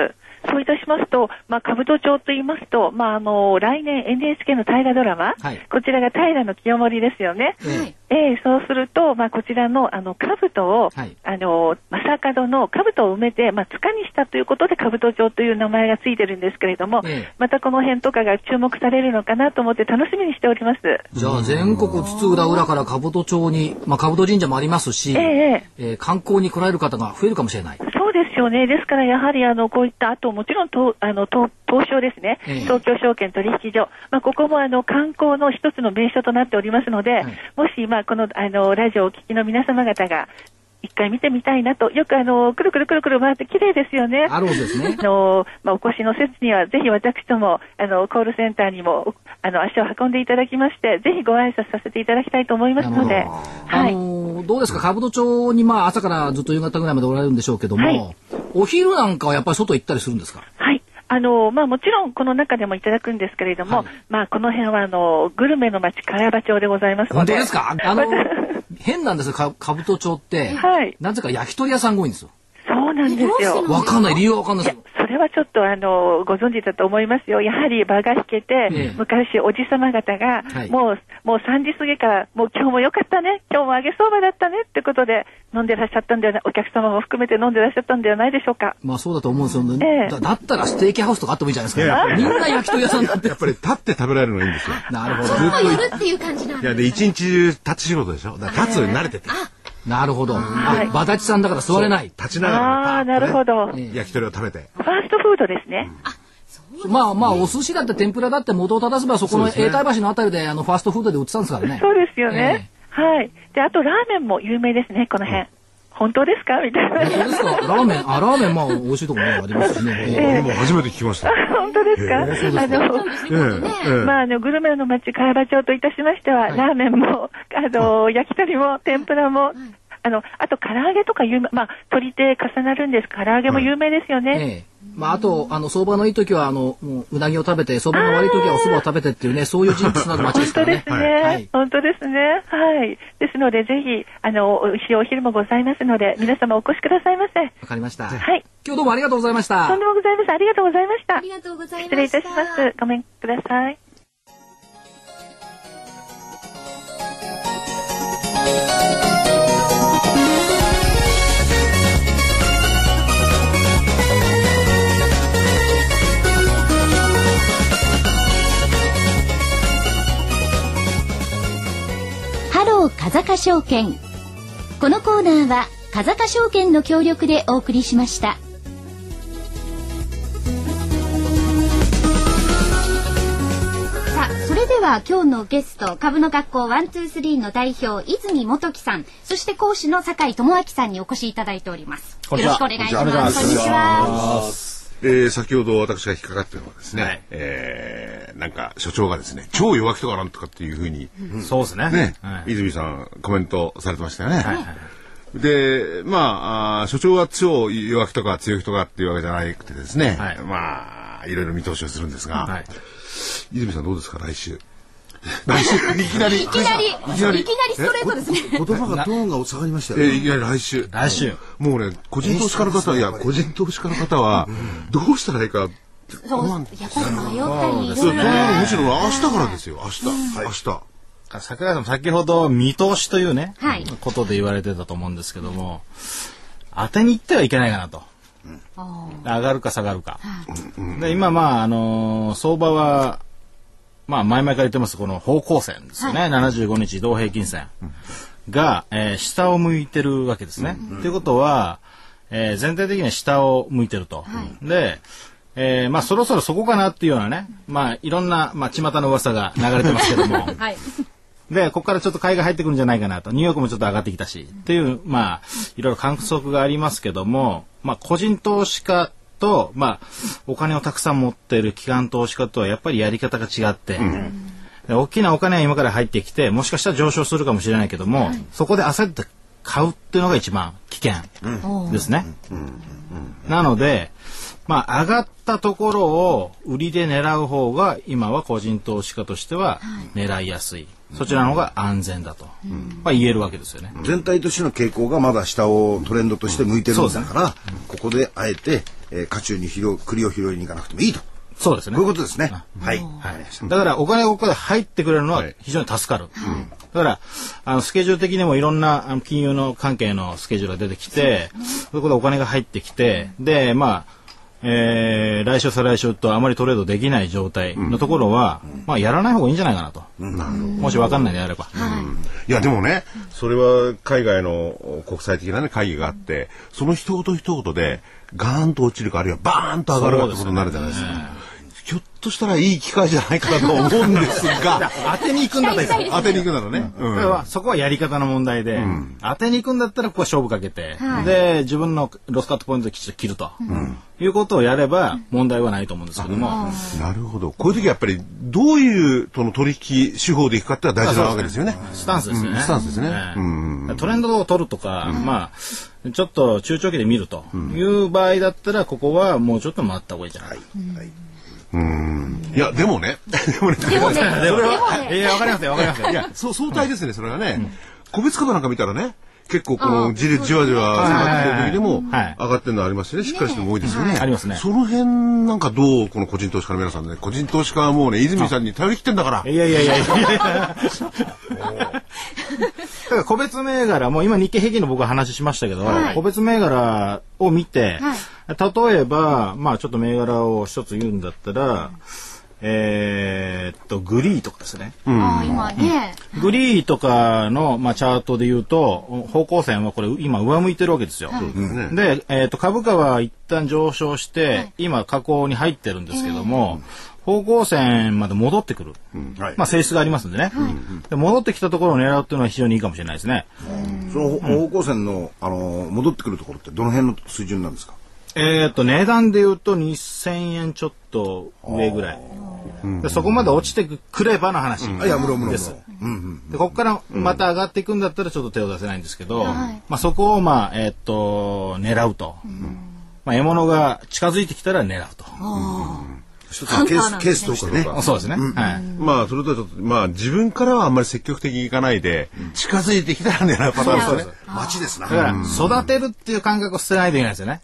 そういたしますと、まあ、兜町と言いますと、まあ、あの、来年 NHK の大河ドラマ、はいこちらが平の清盛ですよね。えええそうすると、まあ、こちらの、あの、兜を、はいあの、正門の兜を埋めて、まあ、塚にしたということで、兜町という名前がついてるんですけれども、ええまたこの辺とかが注目されるのかなと思って楽しみにしております。じゃあ全国津々浦々から兜町に、まあ、兜神社もありますし、えええー観光に来られる方が増えるかもしれない。そうですよね。ですから、やはり、あの、こういった、あと、もちろん、とあの、東東証ですね。ええ東京証券取引所。まあ、ここも、あの、観光の一つの名所となっておりますので、いもし、まあ、この、あの、ラジオをお聞きの皆様方が、一回見てみたいなと、よくあの、くるくるくるくる回って綺麗ですよね。ですねあ。の、まあ、お越しの説には、ぜひ私とも、あの、コールセンターにも、あの、足を運んでいただきまして、ぜひご挨拶させていただきたいと思いますので、あはい。どうですか？兜町にまあ朝からずっと夕方ぐらいまでおられるんでしょうけども、はいお昼なんかはやっぱり外行ったりするんですか？はい。あの、まあもちろんこの中でもいただくんですけれども、はいまあこの辺はあの、グルメの町、茅場町でございますので。本当ですか？あの、(laughs) 変なんですよ、か兜町って。はいなぜか焼き鳥屋さんが多いんですよ。そうなんですよ。わかんない、理由はわかんないですよ。、はちょっとあの、ご存知だと思いますよ。やはり場が引けて、ええ昔おじさま方が、はいもう、もう3時過ぎから、もう今日も良かったね、今日も揚げ相場だったねってことで、飲んでらっしゃったんではない、お客様も含めて飲んでらっしゃったんではないでしょうか。まあそうだと思うんですよね。ええだだったらステーキハウスとかあってもいいじゃないですか。みんな焼き鳥屋さんになってやっ。ぱり立って食べられるのがいいんですよ。なるほど。もう夜っていう感じなんいや、で、一日中立ち仕事でしょだから立つのに慣れてて。なるほど。はいあ、バタチさんだから座れない。立ちながら、ああ、なるほど。焼き鳥を食べて。ァーストフードですね。まあまあ、お寿司だって天ぷらだって元を正せばそこの永代橋のあたりであのファーストフードで売ってたんですからね。そうですよね。はい。で、あとラーメンも有名ですね、この辺。本当ですか？みたいな。本当ですか？ラーメン、あ、ラーメン、まあ、美味しいところね、ありますしね。ええ。今初めて聞きました。本当ですか、あの、ええ。ええ。まあ、あの、グルメの街、茅場町といたしましては、ラーメンも、あの、焼き鳥も、天ぷらも、あの、あと、唐揚げとか有名、まあ、鶏手重なるんです。唐揚げも有名ですよね。ええまあ、あと、あの、相場のいい時は、あの、もう、うなぎを食べて、相場が悪い時はお蕎麦を食べてっていうね、そういうジンクスなる街 (laughs) ですからね本当です。ね、はい本当ですね。はい。ですので、ぜひ、あの、美味しいお昼もございますので、皆様お越しくださいませ。わかりました。はい。今日どうもありがとうございましたとんで。もございません。ありがとうございましたあ。りがとうございました。失礼いたします。ごめんください。風賀証券このコーナーは風賀証券の協力でお送りしましたさあ、それでは今日のゲスト、株の学校123の代表、泉元樹さん、そして講師の酒井智明さんにお越しいただいております。よろしくお願いします。こんにちは。えー先ほど私が引っかかったのはですね、えーなんか所長がですね、超弱気とかなんとかっていうふうに、そうですね。ね、はい泉さんコメントされてましたよね。で、まあ所長は超弱気とか強気とかっていうわけじゃなくてですね、はいまあ、いろいろ見通しをするんですが、はい。泉さんどうですか、来週？来週、いきなり。いきなり、いいきなりきなりストレートですね。言葉がトーンが下がりましたえよーいきなり来週。来週。もうね、個人投資家の方、いや、個人投資家の方は、どうしたらいいか、そう、やっぱり迷ったり、いそうろいろ。むしろ明日からですよ、明日。明日。桜井さんも先ほど見通しというね、はいことで言われてたと思うんですけども、当てに行ってはいけないかなと。上がるか下がるか。で今まあ、あのー相場は、まあ前々から言ってますこの方向線ですよね。75日移動平均線が、えー下を向いてるわけですね。ということは、えー全体的には下を向いてると。で、えーまあそろそろそこかなっていうようなね、まあいろんな、まあ巷の噂が流れてますけども、(laughs) はい。で、ここからちょっと買いが入ってくるんじゃないかなと。ニューヨークもちょっと上がってきたし、っていう、まあ、いろいろ観測がありますけども、まあ、個人投資家と、まあ、お金をたくさん持っている機関投資家とはやっぱりやり方が違って、で大きなお金は今から入ってきて、もしかしたら上昇するかもしれないけども、そこで焦って買うっていうのが一番危険ですね。なので、まあ、上がったところを売りで狙う方が今は個人投資家としては狙いやすい、そちらの方が安全だと、まあ、言えるわけですよね。全体としての傾向がまだ下をトレンドとして向いてるんだから、ここであえて、えー、渦中に拾う栗を拾いに行かなくてもいいと。そうですね。こういうことですね。はい。はい、だからお金がここで入ってくれるのは非常に助かる。だからあのスケジュール的にもいろんなあの金融の関係のスケジュールが出てきて、そこでお金が入ってきて、で、まあ、えー来週再来週とあまりトレードできない状態のところは、まあやらない方がいいんじゃないかなと。もし分かんないであれば。いや、でもね、それは海外の国際的なね、会議があって、その一言一言で、ガーンと落ちるか、あるいはバーンと上がるかってことになるじゃないですか。ひょっとしたらいい機会じゃないかなと思うんですが、(laughs) 当てに行くんだったらいいです当てに行くならね。うん。だからそこはやり方の問題で、当てに行くんだったらここは勝負かけて、で自分のロスカットポイントをきちっと切ると、いうことをやれば問題はないと思うんですけども、なるほど。こういう時はやっぱり、どういうその取引手法でいくかってのは大事なわけですよね。スタンスですよね。うん。スタンスですね。トレンドを取るとか、まあ、ちょっと中長期で見るという場合だったら、ここはもうちょっと待った方がいいじゃない。か。いや、(laughs) でもね、でもね、でもね、でもね。いや、わかりますよ、わかりますよ。いや、そう、相対ですね、それはね。個別株なんか見たらね、結構このじりじわじわ下がってる時でもはい。上がってるのありますしね、しっかりしても多いですよね。ありますね。その辺なんかどう、この個人投資家の皆さんね、個人投資家はもうね、泉さんに頼り切ってんだから。いやいやいやいや。(laughs) いや。(laughs) だから個別銘柄、もう今日経平均の僕は話しましたけど、個別銘柄を見て、例えば、まあちょっと銘柄を一つ言うんだったら、えーっと、グリーとかですね。ああ、今ね。グリーとかの、まあ、チャートで言うと、方向線はこれ今上向いてるわけですよ。で、えっ、と、株価は一旦上昇して、今下降に入ってるんですけども、方向線まで戻ってくる、はい。まあ性質がありますんでね、で戻ってきたところを狙うっていうのは非常にいいかもしれないですね。その方向線の、あの、戻ってくるところってどの辺の水準なんですか？えーっと値段で言うと2000円ちょっと上ぐらい。でそこまで落ちてくればの話。あ、いや、むろむろむです。でここからまた上がっていくんだったらちょっと手を出せないんですけど、まあ、そこをまあえーっと狙うと、まあ、獲物が近づいてきたら狙うと、一つはケース、ケースとしてね。そうですね、はい。まあ、それとはちょっと、まあ、自分からはあんまり積極的にいかないで、近づいてきたら狙うパターンですね。街ですな。だから育てるっていう感覚を捨てないといけないですよね、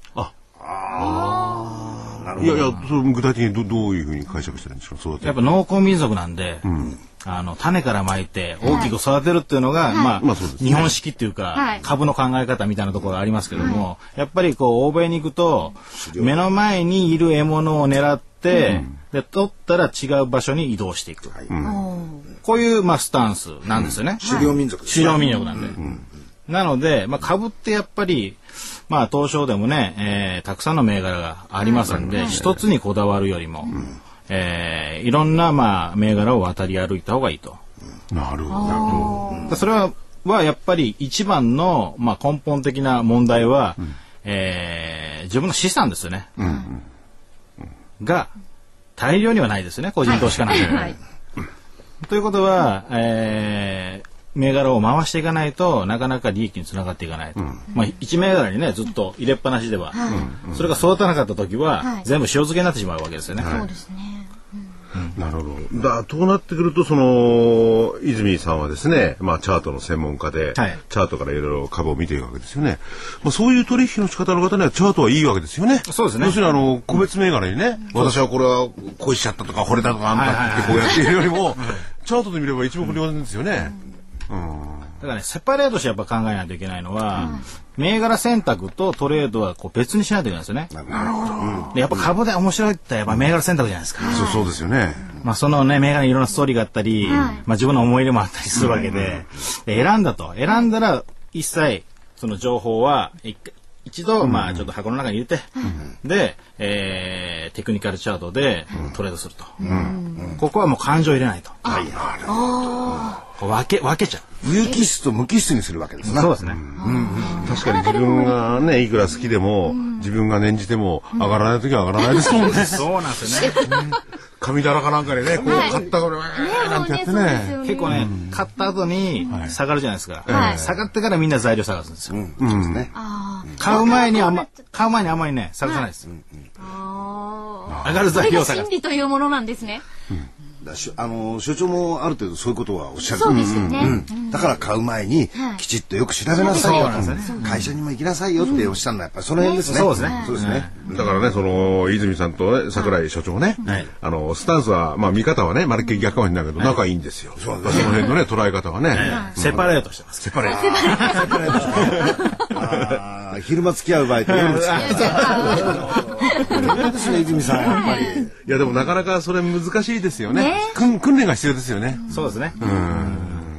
いやいや、それ具体的にどどういうふうに解釈してるんですか、育てやっぱ農耕民族なんで、あの種からまいて大きく育てるっていうのが、まあ、まあ日本式っていうか、はい。株の考え方みたいなところありますけども、やっぱりこう欧米に行くと目の前にいる獲物を狙って、で取ったら違う場所に移動していく、こうい。う、まあ、スタンスなん。ですよね。狩猟民族狩猟民族なんで。なので、まあ、株ってやっぱり、まあ、東証でもね、えーたくさんの銘柄がありますんで、一つにこだわるよりも、えーいろんな、まあ、銘柄を渡り歩いた方がいいと。なるほど。でそれは、はやっぱり一番の、まあ、根本的な問題は、えー自分の資産ですよね。が、大量にはないですよね、個人投資家なんで。はい。ということは、えー銘柄を回していかないとなかなか利益につながっていかないと、まあ、1銘柄にねずっと入れっぱなしでは、それが育たなかった時は、はい。全部塩漬けになってしまうわけですよね。そうですね。なるほど。だとなってくると、その、泉さんはですね、まあ、チャートの専門家で、はい。チャートからいろいろ株を見ていくわけですよね。まあ、そういう取引の仕方の方には、チャートはいいわけですよね。そうですね。要するに、あの、個別銘柄にね、私はこれは恋しちゃったとか、惚れたとか、あんたってこうやっているよりも、チャートで見れば一目瞭然ですよね。だからね、セパレートしてやっぱ考えないといけないのは、銘柄選択とトレードはこう別にしないといけないですよね。でやっぱ株で面白いってやっぱ銘柄選択じゃないですか。そう、そうですよね。まあそのね、銘柄にいろんなストーリーがあったり、まあ自分の思い入れもあったりするわけで、で選んだと。選んだら一切その情報は一回一度、まあちょっと箱の中に入れて、で、えーテクニカルチャートでトレードすると。ここはもう感情入れないと。こう分け、分けちゃう。有機質と無機質にするわけですな。そうですね。確かに自分がね、いくら好きでも、自分が念じても、上がらない時は上がらないですもんね。そうなんですよね。紙だらかなんかでね、こう、はい買ったこれ、なんてやってね。結構ね、買った後に下がるじゃないですか。はい下がってからみんな材料探すんですよ。買う前にあんま、買う前にあんまりね、探さないです。あ。上がるそれが材料を探す。心理というものなんですね。だしあの所長もある程度そういうことはおっしゃる。そうですよね。うん。だから買う前にはい。きちっとよく調べなさいよ。そうなんですよね。会社にも行きなさいよっておっしゃるのはやっぱりその辺ですね。そうですね。そうですね。だからね、その、泉さんとね桜井所長ね、はい。あの、スタンスは、まあ見方はね、まるっきり逆かもしれないけど、仲いいんですよ。その辺のね、捉え方はね。セパレートしてます。セパレー (laughs) あー昼間付き合う場合と夜付き合う。場合。ですね泉さんやっぱり。いや、でもなかなかそれ難しいですよねね。訓訓練が必要ですよね。そうですね。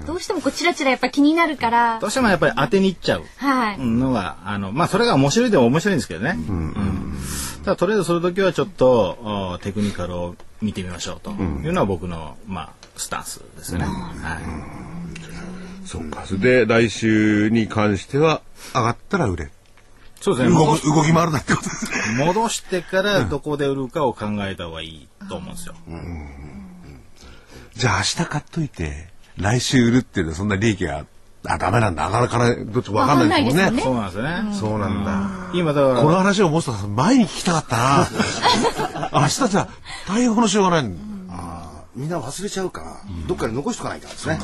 どうしてもこうチラチラやっぱ気になるからど。うしてもやっぱり当てにいっちゃうはい。のが、あの、まあ、それが面白いでも面白いんですけどね。うんただ、とりあえずその時はちょっと、おテクニカルを見てみましょうというのは僕の、まあ、スタンスですね。はい。そうか。それで、来週に関しては、上がったら売れ。そうですね。動き回るなってことですね。戻してからどこで売るかを考えた方がいいと思うんですよ。じゃあ明日買っといて、来週売るっていうのはそんな利益が、あ、ダメなんだ。上がるから、どっちもわかんないですもんね。そうなんですよね。そうなんだ。今だから、この話をもっと前に聞きたかったな。(laughs) 明日じゃ対応のしようがないんみんな忘れちゃうからどっかに残しとかないからですね。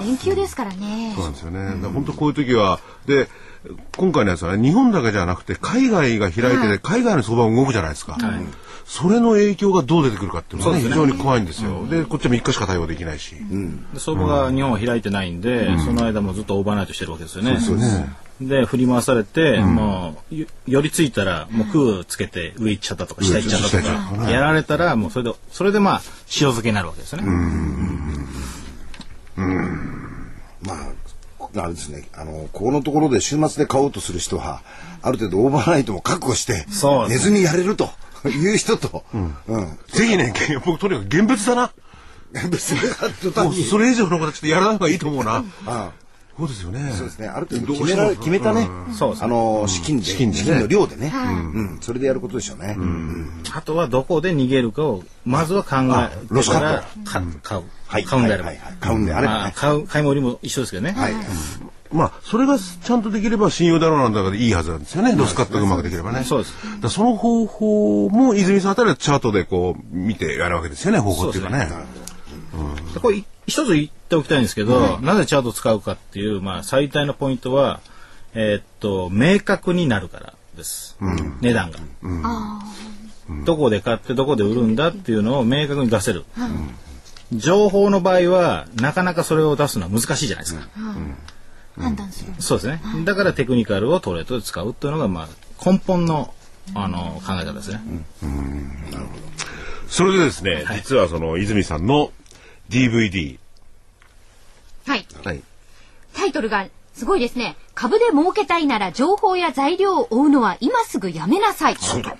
連休ですからねそう。なんですよね。本当こういう時は、で、今回のやつはね、日本だけじゃなくて、海外が開いてて、海外の相場が動くじゃないですか。それの影響がどう出てくるかっていうのがね、非常に怖いんですよ。で、こっちは3日しか対応できないし。で相場が日本は開いてないんで、その間もずっとオーバーナイトしてるわけですよね。で振り回されて、もうよ寄りついたらもう空つけて上行っちゃったとか下行っちゃったとかやられたらもうそれでそれでまあ塩漬けになるわけですよね。まあ、あれですね、あの、ここのところで週末で買おうとする人は、ある程度オーバーナイトも覚悟してそう、寝ずにやれると。いう人と、うん。ぜひね、僕とにかく現物だな。別に、もうそれ以上のことはちょっとやらない方がいいと思うな。ああそうですよね。そうですね。ある程度決められ、決めたね、あの、資金で、資金の量でね、うん。それでやることでしょうね。あとはどこで逃げるかをまずは考えロスカットからか買う、はい買うんであれば、はいはいはい。買うんであればね。まあ買う買い盛りも一緒ですけどね、はい。まあ、それがちゃんとできれば信用だろうなんだからいいはずなんですよね。ロスカットがうまくできればね。そうです。だその方法も泉さんあたりはチャートでこう見てやるわけですよね、方法っていうかね。でこれい一つ言っておきたいんですけど、なぜチャートを使うかっていう、まあ、最大のポイントは、えーっと明確になるからです、値段が、どこで買ってどこで売るんだっていうのを明確に出せる、情報の場合はなかなかそれを出すのは難しいじゃないですか、判断する。そうですね。だからテクニカルをトレードで使うっていうのが、まあ、根本の、あの、考え方ですね。それでですね、実はその泉さんの DVD。はい。はい。タイトルがすごいですね。株で儲けたいなら情報や材料を追うのは今すぐやめなさい。そうだ。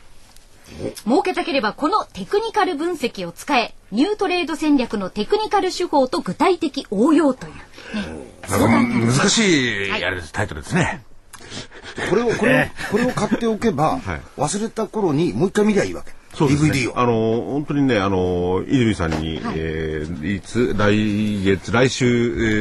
儲けたければこのテクニカル分析を使え。ニュートレード戦略のテクニカル手法と具体的応用という。ね、なんか難しい、あれです、タイトルですね。これを、これを、(laughs) これを買っておけば、はい忘れた頃にもう一回見りゃいいわけ。そうですね。DVD を。あの本当にねあの泉さんに、えーいつ来月来週、え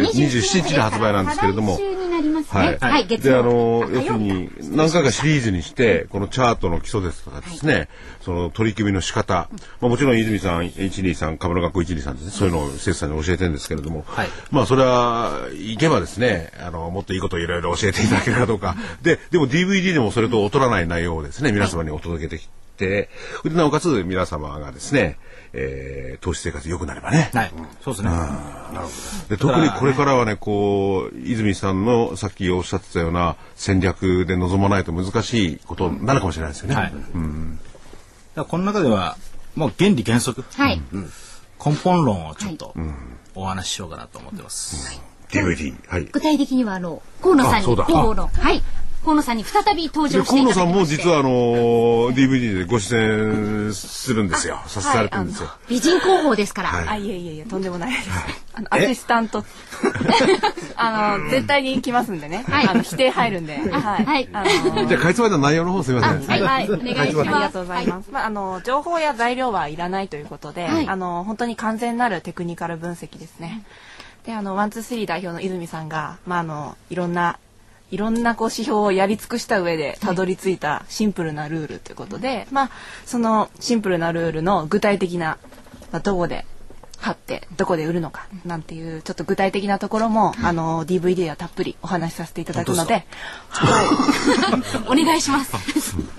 ー、27日に発売なんですけれども。はい。ね。はい、月であ曜のあ要するに何回かシリーズにしてこのチャートの基礎ですとかですね、その取り組みの仕方、まあ、もちろん泉さん123株の学校123ですねそういうのを生徒さんに教えてるんですけれども、はい。まあそれは行けばですねあのもっといいことをいろいろ教えていただけるかどうか。ででも DVD でもそれと劣らない内容をですね皆様にお届けできて、でなおかつ皆様がですね、えー投資生活良くなればね、はい。そうですね。で特にこれからはねこう泉さんのさっきおっしゃってたような戦略で臨まないと難しいことになるかもしれないですよね。はい。だからこの中では、もう原理原則、はい。根本論をちょっとお話ししようかなと思ってます。DVD はい。具体的にはあの河野さんに広報のはい河野さんに再び登で場してい河野さんもただきまして実はあのー DVD でご出演するんですよ。させられてるんですよ。美人広報ですから、はいあ、いえいえいえ、とんでもないです。あの、アシスタント。(laughs) あの、絶対に来ますんでね。はいあの、否定入るんで。はい。はいあのじゃあかいつまんだ内容の方すみません。はいはいお願いしますありがとうございます。まあ、あの、情報や材料はいらないということで、はいあの、本当に完全なるテクニカル分析ですね。で、あの、ワンツースリー代表の泉さんが、まあ、あの、いろんな、いろんなこう指標をやり尽くした上でたどり着いたシンプルなルールということで、まあ、そのシンプルなルールの具体的な、まあ、どこで買ってどこで売るのかなんていうちょっと具体的なところも、あの DVD ではたっぷりお話しさせていただくので、(laughs) お願いします。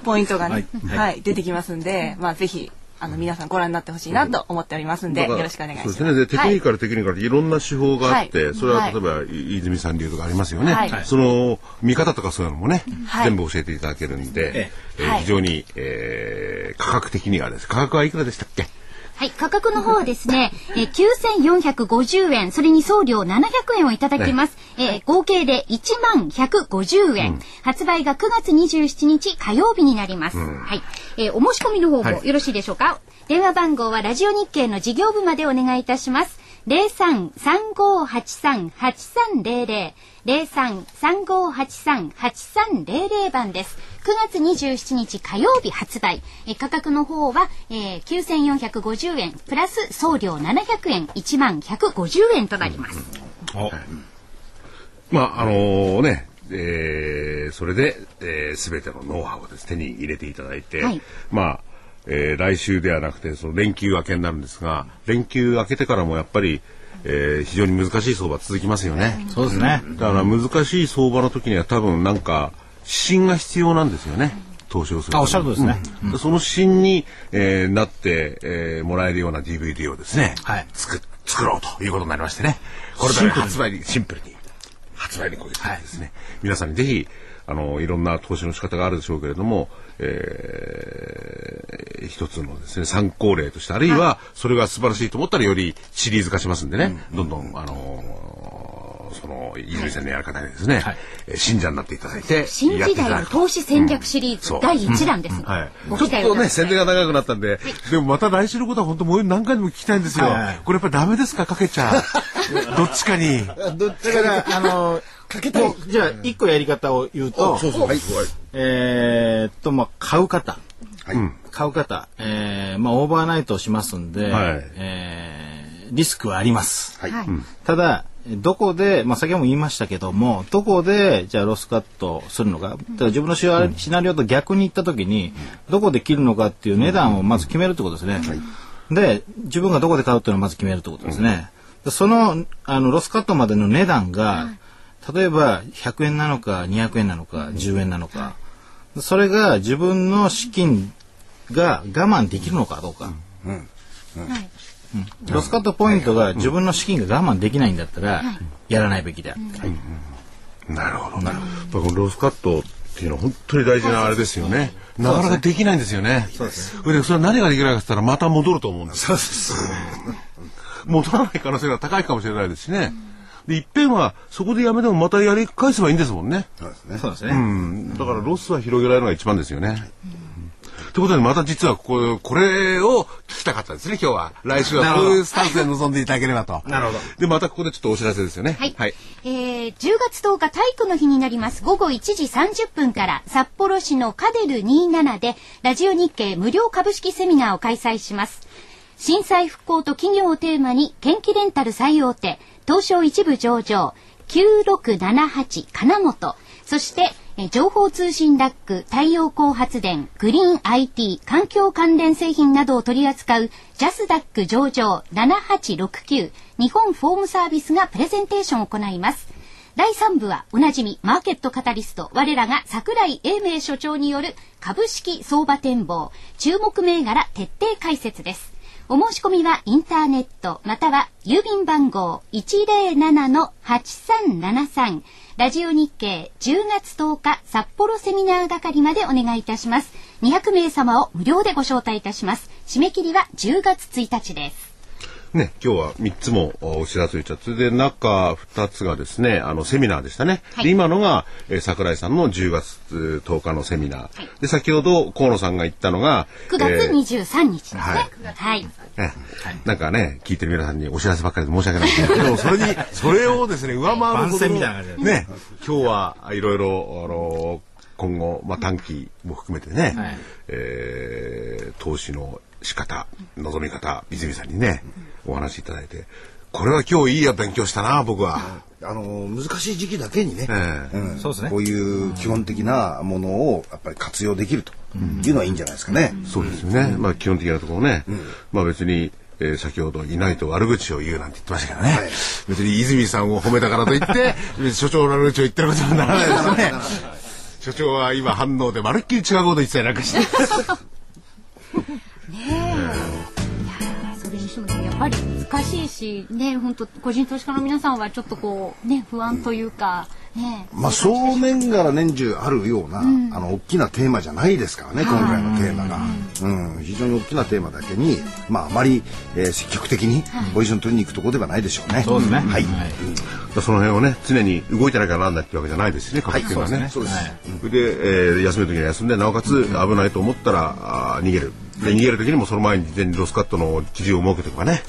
ポイントがね、はい、出てきますんで、まあぜひあの皆さんご覧になってほしいなと思っておりますんで、よろしくお願いします。そうですね。で、テクニカル、ル、テクニカルいろんな手法があって、はい。それははい。例えば、い泉さん流とかありますよね。はい。その見方とかそういうのもね、はい。全部教えていただけるんで、非常に、えー価格的にはです。価格はいくらでしたっけ？はい、価格の方はですね、えー、9450円、それに送料700円をいただきます。えー合計で1万150円、発売が9月27日火曜日になります。はい、えーお申し込みの方もよろしいでしょうか、電話番号はラジオ日経の事業部までお願いいたします。03-3583-8300 03-3583-8300番です。9月27日火曜日発売。えー価格の方は、えー、9450円。プラス送料700円。1万150円となります。まあ、あのね、えーそれで、えー、全てのノウハウをです、手に入れていただいて、はい。まあ、えー来週ではなくて、その連休明けになるんですが、連休明けてからもやっぱり、えー非常に難しい相場続きますよね。そうですね。だから難しい相場の時には多分なんか指針が必要なんですよね。投資をするあおっしゃるとりですね。うん。その指針に、えーなって、えーもらえるような DVD をですね、はい。作作ろうということになりましてね。これから発売にシンプルに発売にこういうですね、皆さんにぜひあのいろんな投資の仕方があるでしょうけれども、えー一つのですね参考例としてあるいはそれが素晴らしいと思ったらよりシリーズ化しますんでね、どんどんあのその伊集院さんのやり方にですね、えー信者になっていただいて新時代の投資戦略シリーズそう。第一弾です。ね。はい、ごちょっとね宣伝が長くなったんで、でもまた来週のことは本当もう何回でも聞きたいんですよ、はい。これやっぱりダメですか？かけちゃ (laughs) どっちかに。どっちだから、あの、かけたい。じゃあ、一個やり方を言うと、そうそう。はいえーっと、まあ、買う方。はい。買う方。えー、まあ、オーバーナイトをしますんで、はい。えーリスクはあります。はい。はいただ、どこで、まあ、先ほども言いましたけども、どこで、じゃあロスカットするのか、だから自分のシナシナリオと逆に行った時に、どこで切るのかっていう値段をまず決めるってことですね。で、自分がどこで買うっていうのをまず決めるってことですね。でその、あの、ロスカットまでの値段が、例えば100円なのか200円なのか10円なのか、それが自分の資金が我慢できるのかどうか。はいロスカットポイントが自分の資金が我慢できないんだったら、やらないべきであって。なるほど。なるほど。このロスカットっていうのは本当に大事なあれですよね。なかなかできないんですよね。そうです。それでそれは何ができないかって言ったらまた戻ると思うんです。そうです。戻らない可能性が高いかもしれないですしね。でいっぺんはそこでやめてもまたやり返せばいいんですもんね。そうですね。そうですね。うん。だからロスは広げられるのが一番ですよね。ということでまた実はこここれを聞きたかったですね今日は来週はこういうスタンスで臨んでいただければと。なるほど。でまたここでちょっとお知らせですよね。はい。はい。えー、10月10日体育の日になります。午後1時30分から札幌市のカデル27でラジオ日経無料株式セミナーを開催します。震災復興と企業をテーマに元気レンタル最大手、東証一部上場、9678金本、そして、えー情報通信ダック、太陽光発電、グリーン IT、環境関連製品などを取り扱うジャスダック上場7869日本フォームサービスがプレゼンテーションを行います。第3部はおなじみマーケットカタリスト我らが桜井英明所長による株式相場展望注目銘柄徹底解説です。お申し込みはインターネットまたは郵便番号107-8373ラジオ日経10月10日札幌セミナー係までお願いいたします。200名様を無料でご招待いたします。締め切りは10月1日です。ね今日は三つもお知らせを言っちゃってで中二つがですねあのセミナーでしたね。はい。で今のが、えー桜井さんの10月10日のセミナー。で先ほど河野さんが言ったのが9月えー23日ですね。はい。はい。ねなんかね、聞いてる皆さんにお知らせばっかりで申し訳ない。んですけど、でもそれに、それをですね、上回るほどの番宣みたいな感じで。ね、今日はいろいろ、あの、今後、まあ短期も含めてね、はい。えー投資の仕方、望み方、泉さんにね、お話しいただいて、これは今日いいや勉強したな、僕は。あの難しい時期だけにね、ええ。うん。そうですね。こういう基本的なものをやっぱり活用できるというのはいいんじゃないですかね。そうですよね。まあ基本的なところね、まあ別に、えー先ほどいないと悪口を言うなんて言ってましたけどね、はい。別に泉さんを褒めたからといって (laughs) 所長の悪口を言ってることにならない。ですよね所長は今反応でまるっきり違うこと言ってたりなんかして。(laughs) それにしてもねやっぱり難しいしね本当個人投資家の皆さんはちょっとこうね不安というかね。まあそう年がら年中あるような、あの大きなテーマじゃないですからね、今回のテーマが、うん、非常に大きなテーマだけに、まああまり、えー積極的にポジション取りに行くところではないでしょうね。そうですね。はい。その辺をね常に動いてなきゃなんないってわけじゃないですしね株っていうのはね,、そうです。で、えー休める時には休んでなおかつ危ないと思ったらあー逃げるで逃げる時にもその前に事前にロスカットの基準を設けておけばね、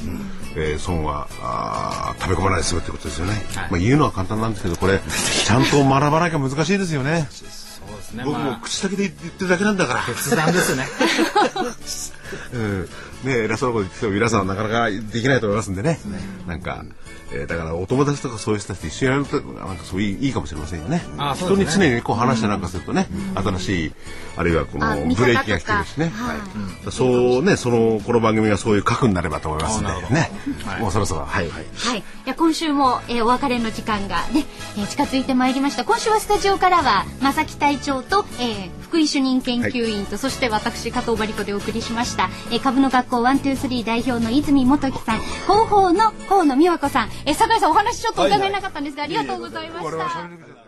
えー損はあー食べ込まないで済むってことですよね、まあ、言うのは簡単なんですけどこれ (laughs) ちゃんと学ばなきゃ難しいですよね。そうですね。僕もまあ、口先で言ってるだけなんだから。決断ですね。(laughs) うん、ね偉そうなこと言ってても皆さんはなかなかできないと思いますんでね。なんか、えーだからお友達とかそういう人たちと一緒にやるとなんかそういいいいかもしれませんよね。あそうですね。人に常にこう話してなんかするとね、新しいあるいはこのブレーキが来てるしね。はい。うん。そうねそのこの番組がそういう核になればと思いますんであなるほど。ね。もうそろそろはい。はい、い。や今週も、えーお別れの時間がね、えー近づいてまいりました。今週はスタジオからは正木隊長と、えー福井主任研究員と、そして私加藤真理子でお送りしました、えー株の学校ワンツースリー代表の泉元樹さん。広報の河野美和子さん、えー、酒井さんお話ちょっと伺えなかったんですが、ありがとうございました。